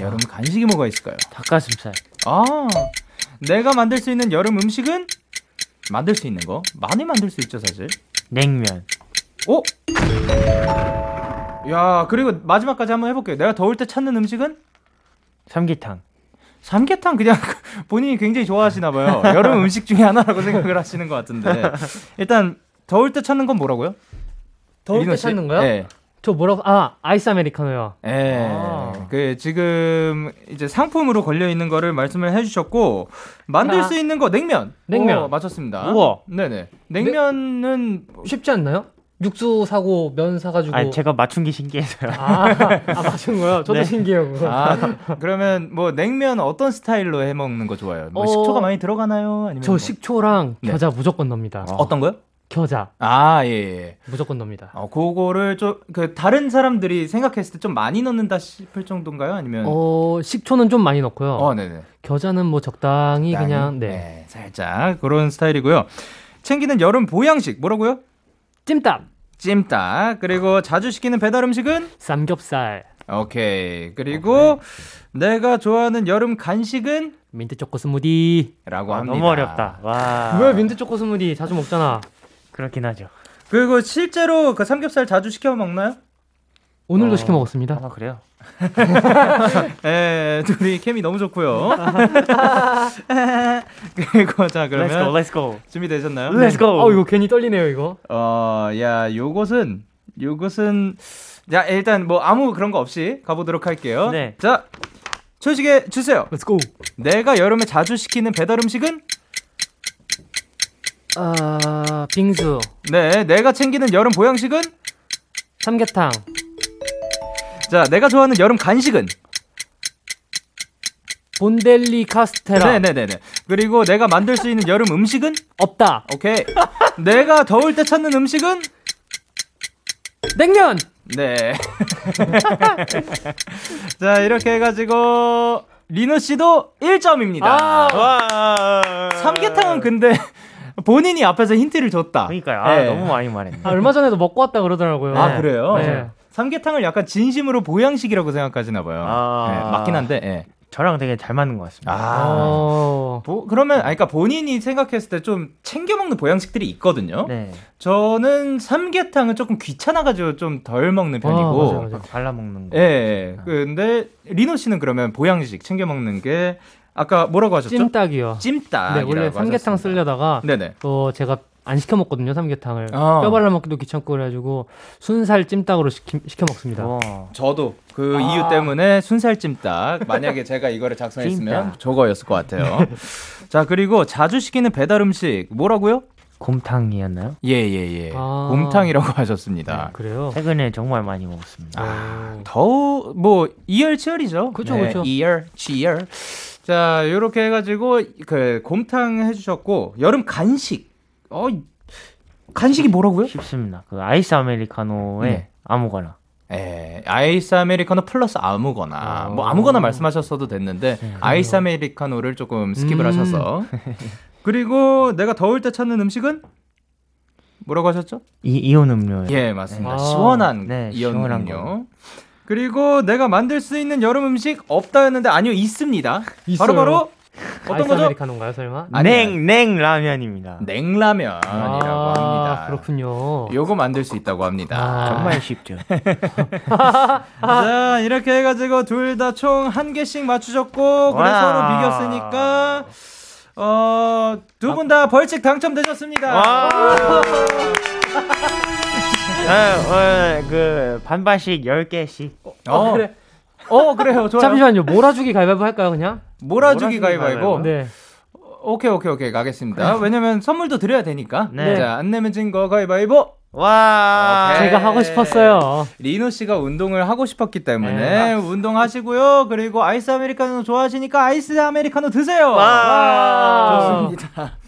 여름 간식이 뭐가 있을까요? 닭가슴살. 아, 내가 만들 수 있는 여름 음식은? 만들 수 있는 거? 많이 만들 수 있죠, 사실. 냉면. 오! 야, 그리고 마지막까지 한번 해볼게요. 내가 더울 때 찾는 음식은? 삼계탕. 삼계탕 그냥 본인이 굉장히 좋아하시나 봐요. 여름 음식 중에 하나라고 생각을 하시는 것 같은데. 일단 더울 때 찾는 건 뭐라고요? 더울 때 찾는 거요? 네. 저 뭐라고 아 아이스 아메리카노요. 예. 네. 아. 그 지금 이제 상품으로 걸려 있는 거를 말씀을 해주셨고 만들 아. 수 있는 거 냉면. 냉면 오, 맞췄습니다. 우와. 네네. 냉면은 네? 쉽지 않나요? 육수 사고 면 사가지고. 아 제가 맞춘 게 신기해서요. 아, 아 맞춘 거요? 저도 네. 신기해요. 아, 그러면 뭐 냉면 어떤 스타일로 해 먹는 거 좋아요? 뭐 어... 식초가 많이 들어가나요? 아니면 저 뭐... 식초랑 네. 겨자 네. 무조건 넣습니다. 어. 떤 거요? 겨자. 아, 예, 예. 무조건 넣습니다. 어, 그거를 좀, 그, 다른 사람들이 생각했을 때 좀 많이 넣는다 싶을 정도인가요? 아니면? 어, 식초는 좀 많이 넣고요. 어, 네네. 겨자는 뭐 적당히, 적당히? 그냥, 네. 네. 살짝, 그런 스타일이고요. 챙기는 여름 보양식, 뭐라고요? 찜닭. 찜닭. 그리고 자주 시키는 배달 음식은? 삼겹살. 오케이. 그리고 오케이. 내가 좋아하는 여름 간식은 민트 초코 스무디. 라고 아, 합니다. 너무 어렵다. 와. 왜 민트 초코 스무디 자주 먹잖아. 그렇긴 하죠. 그리고 실제로 그 삼겹살 자주 시켜 먹나요? 오늘도 어... 시켜 먹었습니다. 아, 그래요? 예, 둘이 케미 너무 좋고요. 그리고 자 그러면 Let's go, let's go. 준비되셨나요? Let's go. 어 이거 괜히 떨리네요 이거. 어, 야, 요것은 요것은 자 일단 뭐 아무 그런 거 없이 가보도록 할게요. 네. 자 초식에 주세요. Let's go. 내가 여름에 자주 시키는 배달 음식은? 아 빙수. 네, 내가 챙기는 여름 보양식은? 삼계탕. 자, 내가 좋아하는 여름 간식은? 본델리 카스테라. 네네네네. 그리고 내가 만들 수 있는 여름 음식은? 없다. 오케이. 내가 더울 때 찾는 음식은? 냉면! 네. 자, 이렇게 해가지고, 리노 씨도 1점입니다. 아, 와. 삼계탕은 근데, 본인이 앞에서 힌트를 줬다. 그러니까요. 아, 네. 너무 많이 말했네. 아, 얼마 전에도 먹고 왔다 그러더라고요. 아, 그래요? 네. 삼계탕을 약간 진심으로 보양식이라고 생각하시나 봐요. 아~ 네, 맞긴 한데. 네. 저랑 되게 잘 맞는 것 같습니다. 아, 어. 보, 그러면, 아니, 그러니까 본인이 생각했을 때 좀 챙겨 먹는 보양식들이 있거든요. 네. 저는 삼계탕은 조금 귀찮아가지고 좀 덜 먹는 편이고. 아, 맞아, 맞아. 발라 먹는 거. 예. 네. 근데 리노 씨는 그러면 보양식 챙겨 먹는 게 아까 뭐라고 하셨죠? 찜닭이요. 찜닭. 네, 원래 삼계탕 쓰려다가 네네. 어 제가 안 시켜 먹거든요 삼계탕을 어. 뼈 발라 먹기도 귀찮고 그래가지고 순살 찜닭으로 시키, 시켜 먹습니다. 어. 저도 그 아. 이유 때문에 순살 찜닭 만약에 제가 이거를 작성했으면 저거였을 것 같아요. 자 그리고 자주 시키는 배달 음식 뭐라고요? 곰탕이었나요? 예예예. 예, 예. 아~ 곰탕이라고 하셨습니다. 네, 그래요? 최근에 정말 많이 먹었습니다. 아, 더우 뭐 이열치열이죠. 그렇죠, 네, 그렇죠. 이열, 치열. 자, 요렇게 해가지고 그 곰탕 해주셨고 여름 간식. 어, 간식이 뭐라고요? 쉽습니다. 그 아이스 아메리카노에 네. 아무거나. 예, 아이스 아메리카노 플러스 아무거나 어... 뭐 아무거나 말씀하셨어도 됐는데 네, 아이스 아메리카노를 조금 skip을 음... 하셔서 그리고 내가 더울 때 찾는 음식은 뭐라고 하셨죠? 이 이온 음료. 예, 맞습니다. 아... 시원한 네, 이온 시원한 음료. 거. 그리고 내가 만들 수 있는 여름 음식 없다 였는데 아니요 있습니다. 바로 바로 어떤 거죠? 아메리카노인가요, 설마? 냉, 냉 라면입니다. 냉라면이라고 아, 합니다. 그렇군요. 요거 만들 수 있다고 합니다. 아, 정말 쉽죠. 자, 이렇게 해 가지고 둘 다 총 한 개씩 맞추셨고, 그래서 서로 비겼으니까, 어, 두 분 다 벌칙 당첨되셨습니다. 네, 어, 그 반반씩 10개씩. 어, 어, 그래. 어, 그래요. 좋아요. 잠시만요. 몰아주기 가위바위보 할까요, 그냥? 몰아주기 가위바위보? 네. 오케이, 오케이, 오케이. 가겠습니다. 왜냐면 선물도 드려야 되니까. 네. 자, 안 내면 진 거 가위바위보! 와, 오케이. 제가 하고 싶었어요. 리노 씨가 운동을 하고 싶었기 때문에 네. 운동하시고요. 그리고 아이스 아메리카노 좋아하시니까 아이스 아메리카노 드세요. 와, 와. 좋습니다.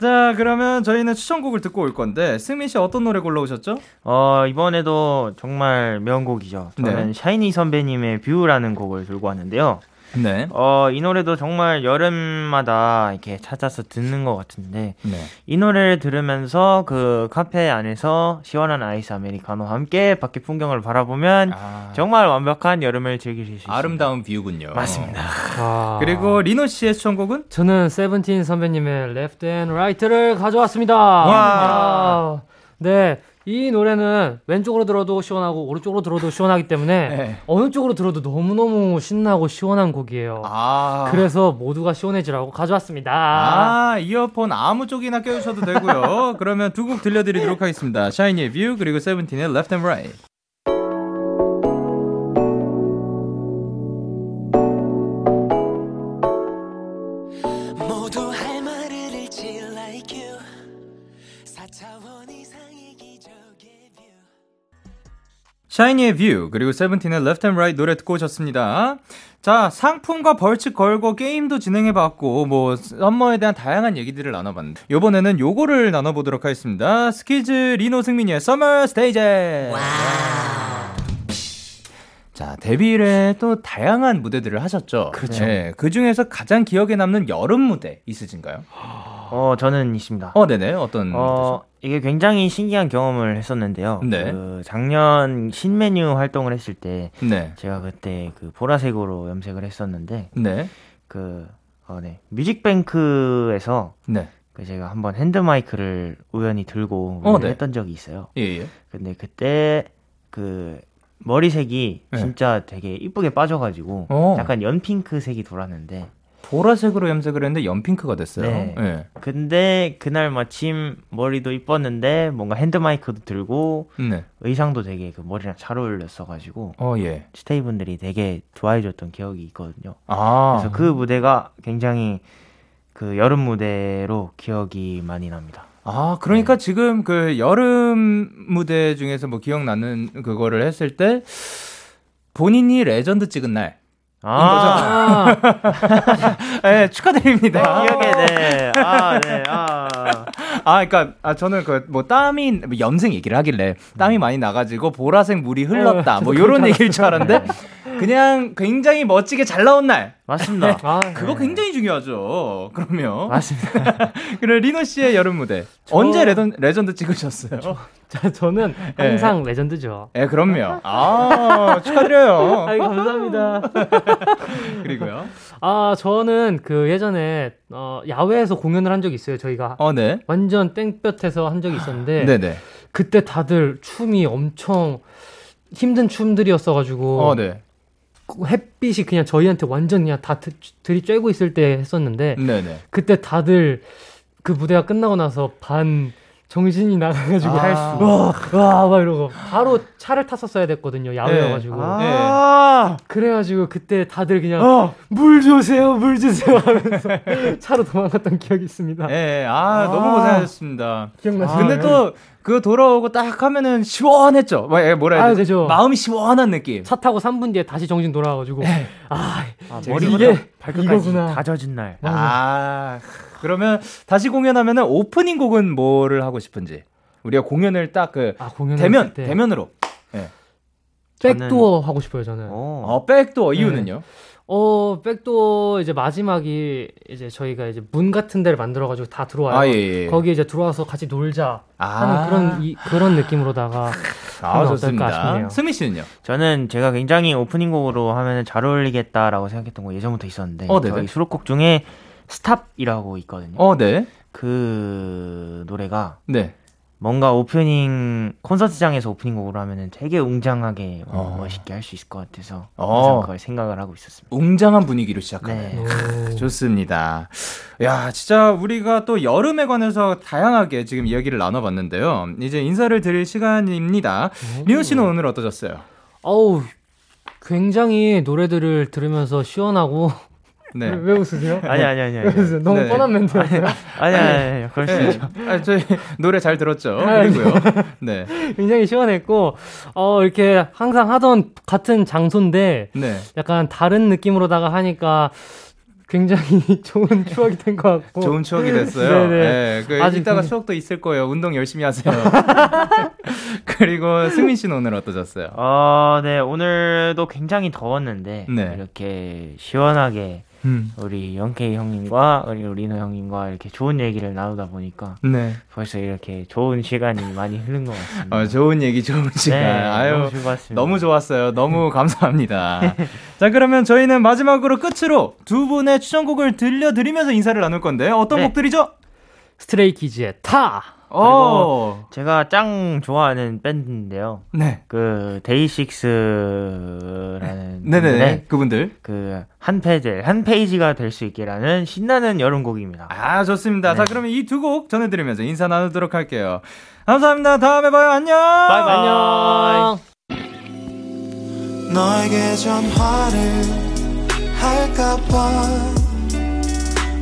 자, 그러면 저희는 추천곡을 듣고 올 건데 승민 씨 어떤 노래 골라오셨죠? 어, 이번에도 정말 명곡이죠. 저는 네. SHINee 선배님의 View라는 곡을 들고 왔는데요. 네. 어, 이 노래도 정말 여름마다 이렇게 찾아서 듣는 것 같은데, 네. 이 노래를 들으면서 그 카페 안에서 시원한 아이스 아메리카노와 함께 밖에 풍경을 바라보면 아. 정말 완벽한 여름을 즐길 수 있습니다. 아름다운 view군요. 맞습니다. 아. 그리고 리노 씨의 추천곡은? 저는 세븐틴 선배님의 Left and Right를 가져왔습니다. 와. 네. 이 노래는 왼쪽으로 들어도 시원하고 오른쪽으로 들어도 시원하기 때문에 네. 어느 쪽으로 들어도 너무너무 신나고 시원한 곡이에요. 아. 그래서 모두가 시원해지라고 가져왔습니다. 아, 이어폰 아무 쪽이나 껴주셔도 되고요. 그러면 두 곡 들려드리도록 하겠습니다. SHINee의 View 그리고 SEVENTEEN의 Left and Right. SHINee의 View 그리고 SEVENTEEN의 Left and Right 노래 듣고 오셨습니다. 자 상품과 벌칙 걸고 게임도 진행해봤고 뭐 summer에 대한 다양한 얘기들을 나눠봤는데 이번에는 요거를 나눠보도록 하겠습니다. 스키즈 리노 승민이의 summer stage. 자, 데뷔 이래 또 다양한 무대들을 하셨죠. 그렇죠. 네, 그 중에서 가장 기억에 남는 여름 무대 있으신가요? 어, 저는 있습니다. 어, 네네. 어떤? 어, 이게 굉장히 신기한 경험을 했었는데요. 네. 그 작년 신메뉴 활동을 했을 때, 네. 제가 그때 그 보라색으로 염색을 했었는데, 네. 그, 어, 네. 뮤직뱅크에서, 네. 그 제가 한번 핸드 마이크를 우연히 들고 어, 네. 했던 적이 있어요. 예, 예. 근데 그때 그 머리색이 네. 진짜 되게 이쁘게 빠져가지고 어. 약간 연핑크색이 돌았는데 보라색으로 염색을 했는데 연핑크가 됐어요. 네. 네. 근데 그날 마침 머리도 이뻤는데 뭔가 핸드마이크도 들고 네. 의상도 되게 그 머리랑 잘 어울렸어가지고 어, 예. STAY분들이 되게 좋아해줬던 기억이 있거든요. 아. 그래서 그 무대가 굉장히 그 여름 무대로 기억이 많이 납니다. 아, 그러니까 네. 지금 그 여름 무대 중에서 뭐 기억나는 그거를 했을 때 본인이 레전드 찍은 날. 아, 네, 축하드립니다. 아, 기억에, 네. 아, 네. 아. 아, 그니까, 아, 저는 그, 뭐, 땀이, 뭐 염색 얘기를 하길래, 땀이 많이 나가지고, 보라색 물이 흘렀다. 어, 뭐, 요런 얘기일 줄 알았는데, 그냥 굉장히 멋지게 잘 나온 날. 맞습니다. 아, 그거 네. 굉장히 중요하죠. 그러면. 맞습니다. 그래, 리노 씨의 여름 무대. 저... 언제 레전, 레전드 찍으셨어요? 저, 저는 항상 네. 레전드죠. 예, 네, 그럼요. 아, 축하드려요. 아이, 감사합니다. 그리고요. 아, 저는 그 예전에, 어, 야외에서 공연을 한 적이 있어요, 저희가. 어, 네. 완전 땡볕에서 한 적이 있었는데. 네네. 그때 다들 춤이 엄청 힘든 춤들이었어가지고. 어, 네. 햇빛이 그냥 저희한테 완전 그냥 다 들이쬐고 있을 때 했었는데 네네. 그때 다들 그 무대가 끝나고 나서 반 정신이 나가가지고 아. 할수 와와 이러고 바로 차를 탔었어야 됐거든요 야외여가지고 네. 아. 네. 그래가지고 그때 다들 그냥 어. 물 주세요 물 주세요 하면서 차로 도망갔던 기억이 있습니다. 네, 아, 아. 너무 고생하셨습니다. 기억나시나요? 근데 또 그거 돌아오고 딱 하면은 시원했죠. 뭐, 예, 뭐라 해야 되지? 아, 마음이 시원한 느낌. 차 타고 3분 뒤에 다시 정신 돌아와가지고 네. 아, 아 머리 이게 이거구나. 다 젖은 날. 아. 그러면 다시 공연하면은 오프닝 곡은 뭐를 하고 싶은지 우리가 공연을 딱그 아, 대면 때. 대면으로 네. 백도어 하고 싶어요 저는. 어, 백도어 이유는요? 네. 어, 백도어 이제 마지막이 이제 저희가 이제 문 같은 데를 만들어 가지고 다 들어와요. 아, 예, 예. 거기 이제 들어와서 같이 놀자 아~ 하는 그런 이, 그런 느낌으로다가 아, 좋습니다. 싶네요. 승민 씨는요? 저는 제가 굉장히 오프닝 곡으로 하면 잘 어울리겠다라고 생각했던 거 예전부터 있었는데 어, 저희 수록곡 중에 Stop이라고 있거든요. 어, 네. 그 노래가 네. 뭔가 오프닝 콘서트장에서 오프닝 곡으로 하면은 되게 웅장하게 어. 멋있게 할 수 있을 것 같아서 어. 그걸 생각을 하고 있었습니다. 웅장한 분위기로 시작하네. 네. 좋습니다. 야, 진짜 우리가 또 여름에 관해서 다양하게 지금 이야기를 나눠봤는데요. 이제 인사를 드릴 시간입니다. 민호 씨는 오늘 어떠셨어요? 어우, 굉장히 노래들을 들으면서 시원하고 네. 왜, 왜 웃으세요? 아니 아니 아니. 아니. 너무 네. 뻔한 멘트였어요. 아니 아니 아니. 그럴 수 네. 있죠. 아니, 저희 노래 잘 들었죠. 아, 그리고요. 네. 굉장히 시원했고 어 이렇게 항상 하던 같은 장소인데 네. 약간 다른 느낌으로다가 하니까 굉장히 좋은 추억이 된 것 같고 좋은 추억이 됐어요. 네네. 네, 그 아직 이따가 그... 추억도 있을 거예요. 운동 열심히 하세요. 그리고 승민 씨는 오늘 어떠셨어요? 어, 네 오늘도 굉장히 더웠는데 네. 이렇게 시원하게 음. 우리 영케이 형님과 우리 리노 형님과 이렇게 좋은 얘기를 나누다 보니까 네. 벌써 이렇게 좋은 시간이 많이 흐른 것 같습니다. 어, 좋은 얘기, 좋은 시간. 네, 아유, 너무 좋았습니다. 너무 좋았어요. 너무 감사합니다. 자, 그러면 저희는 마지막으로 끝으로 두 분의 추천곡을 들려드리면서 인사를 나눌 건데 어떤 네. 곡들이죠? 스트레이키즈의 타. 그리고 제가 짱 좋아하는 밴드인데요. 네. 그 데이식스라는 네네 그분들 그 한 페이지 한 페이지가 될 수 있게라는 신나는 여름곡입니다. 아 좋습니다. 네. 자 그러면 이 두 곡 전해드리면서 인사 나누도록 할게요. 감사합니다. 다음에 봐요. 안녕. Bye bye. 안녕. 너에게 전화를 할까봐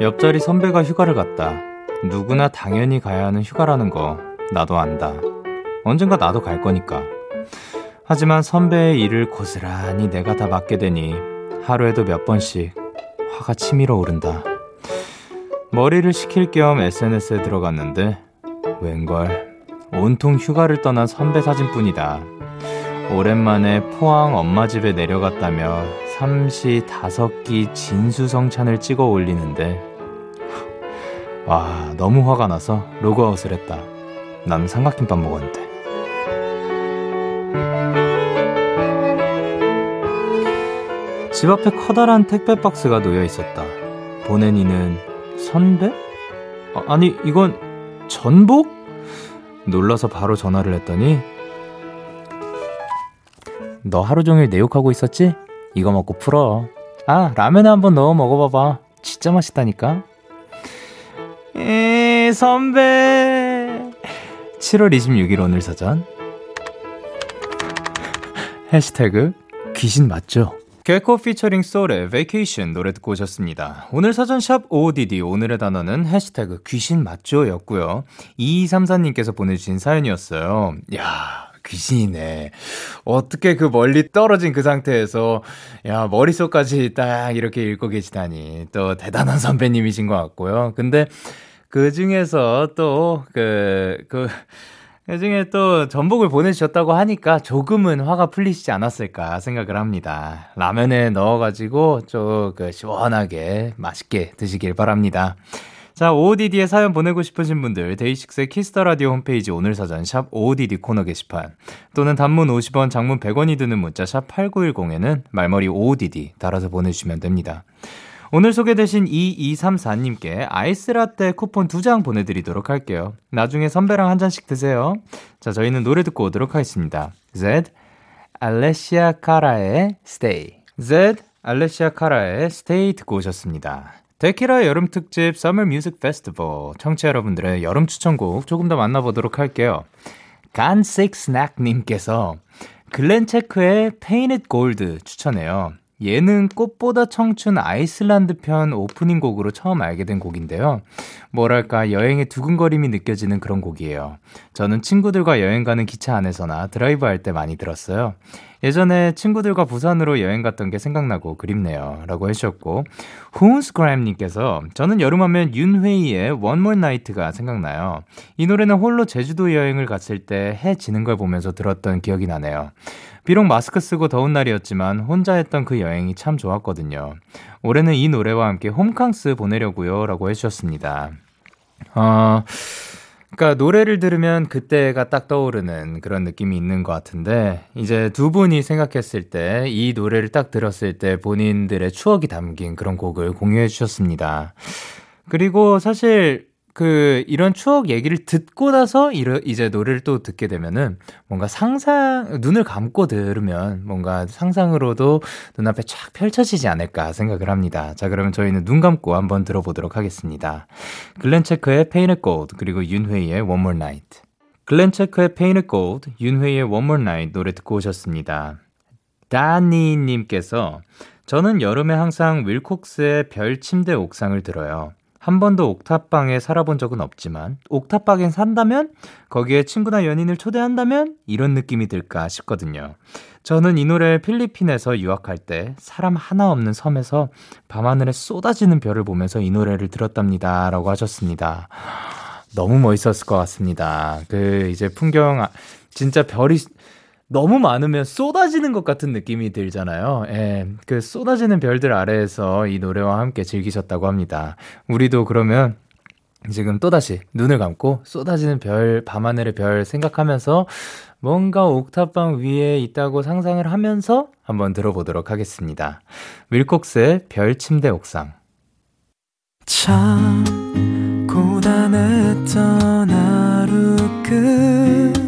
옆자리 선배가 휴가를 갔다. 누구나 당연히 가야 하는 휴가라는 거 나도 안다. 언젠가 나도 갈 거니까. 하지만 선배의 일을 고스란히 내가 다 맡게 되니 하루에도 몇 번씩 화가 치밀어 오른다. 머리를 식힐 겸 SNS에 들어갔는데 웬걸 온통 휴가를 떠난 선배 사진뿐이다. 오랜만에 포항 엄마 집에 내려갔다며 삼시 다섯 끼 진수성찬을 찍어 올리는데 와 너무 화가 나서 로그아웃을 했다. 난 삼각김밥 먹었는데. 집 앞에 커다란 택배 박스가 놓여 있었다. 보낸 이는 선배? 아, 아니 이건 전복? 놀라서 바로 전화를 했더니 너 하루 종일 내 욕하고 있었지? 이거 먹고 풀어. 아, 라면에 한번 넣어 먹어봐봐. 진짜 맛있다니까. 에, 선배. 7월 26일 오늘 사전. 해시태그 귀신 맞죠? 개코 피처링 SOLE의 Vacation 노래 듣고 오셨습니다. 오늘 사전샵 ODD 오늘의 단어는 해시태그 귀신 맞죠? 였고요. 2234님께서 보내주신 사연이었어요. 야 귀신이네. 어떻게 그 멀리 떨어진 그 상태에서, 야, 머릿속까지 딱 이렇게 읽고 계시다니. 또 대단한 선배님이신 것 같고요. 근데 그 중에서 또, 그, 그, 나중에 또 전복을 보내주셨다고 하니까 조금은 화가 풀리시지 않았을까 생각을 합니다. 라면에 넣어가지고 좀 그 시원하게 맛있게 드시길 바랍니다. 자, OODD에 사연 보내고 싶으신 분들, 데이식스의 Kiss the Radio 홈페이지 오늘 사전 샵 OODD 코너 게시판 또는 단문 50원, 장문 100원이 드는 문자 샵 8910에는 말머리 OODD 달아서 보내주시면 됩니다. 오늘 소개되신 2234님께 아이스라떼 쿠폰 2장 보내드리도록 할게요. 나중에 선배랑 한 잔씩 드세요. 자, 저희는 노래 듣고 오도록 하겠습니다. Z, 알레시아 카라의 Stay. Z, 알레시아 카라의 Stay 듣고 오셨습니다. 데키라 여름 특집 Summer Music Festival 청취자 여러분들의 여름 추천곡 조금 더 만나보도록 할게요. 간식 스낵님께서 글렌체크의 Painted 추천해요. 예능 꽃보다 청춘 아이슬란드 편 오프닝 곡으로 처음 알게 된 곡인데요. 뭐랄까 여행의 두근거림이 느껴지는 그런 곡이에요. 저는 친구들과 여행 가는 기차 안에서나 드라이브 할 때 많이 들었어요. 예전에 친구들과 부산으로 여행 갔던 게 생각나고 그립네요. 라고 해주셨고, 훈스크램님께서 저는 여름하면 윤회이의 One More Night가 생각나요. 이 노래는 홀로 제주도 여행을 갔을 때 해 지는 걸 보면서 들었던 기억이 나네요. 비록 마스크 쓰고 더운 날이었지만 혼자 했던 그 여행이 참 좋았거든요. 올해는 이 노래와 함께 홈캉스 보내려고요. 라고 해주셨습니다. 어, 그니까 노래를 들으면 그때가 딱 떠오르는 그런 느낌이 있는 것 같은데, 이제 두 분이 생각했을 때 이 노래를 딱 들었을 때 본인들의 추억이 담긴 그런 곡을 공유해 주셨습니다. 그리고 사실 그 이런 추억 얘기를 듣고 나서 이러, 이제 노래를 또 듣게 되면은 뭔가 상상 눈을 감고 들으면 뭔가 상상으로도 눈앞에 쫙 펼쳐지지 않을까 생각을 합니다. 자 그러면 저희는 눈 감고 한번 들어보도록 하겠습니다. 글렌 체크의 Painted Gold 그리고 윤회의 One More Night. 글렌 체크의 Painted Gold, 윤회의 One More Night 노래 듣고 오셨습니다. 다니님께서 저는 여름에 항상 윌콕스의 별 침대 옥상을 들어요. 한 번도 옥탑방에 살아본 적은 없지만 옥탑방에 산다면 거기에 친구나 연인을 초대한다면 이런 느낌이 들까 싶거든요. 저는 이 노래를 필리핀에서 유학할 때 사람 하나 없는 섬에서 밤하늘에 쏟아지는 별을 보면서 이 노래를 들었답니다. 라고 하셨습니다. 너무 멋있었을 것 같습니다. 그 이제 풍경, 진짜 별이 너무 많으면 쏟아지는 것 같은 느낌이 들잖아요. 예, 그 쏟아지는 별들 아래에서 이 노래와 함께 즐기셨다고 합니다. 우리도 그러면 지금 또다시 눈을 감고 쏟아지는 별, 밤하늘의 별 생각하면서 뭔가 옥탑방 위에 있다고 상상을 하면서 한번 들어보도록 하겠습니다. 윌콕스의 별 침대 옥상. 참, 고단했던 하루 끝.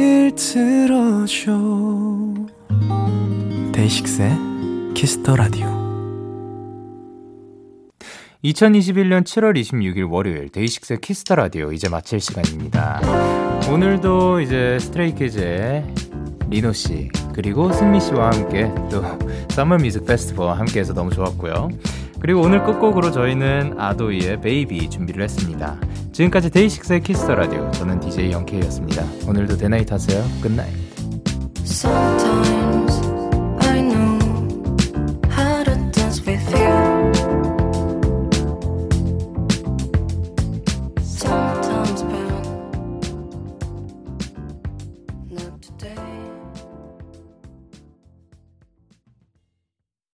를 들어줘 데이식스의 Kiss the Radio 2021년 7월 26일 월요일 데이식스의 Kiss the Radio 이제 마칠 시간입니다. 오늘도 이제 스트레이키즈의 리노 씨 그리고 승민 씨와 함께 또 Summer Music Festival과 함께해서 너무 좋았고요. 그리고 오늘 끝곡으로 저희는 아도이의 Baby 준비를 했습니다. 지금까지 데이식스의 Kiss the Radio 저는 DJ 영케이였습니다. 오늘도 대나잇 하세요. Good night.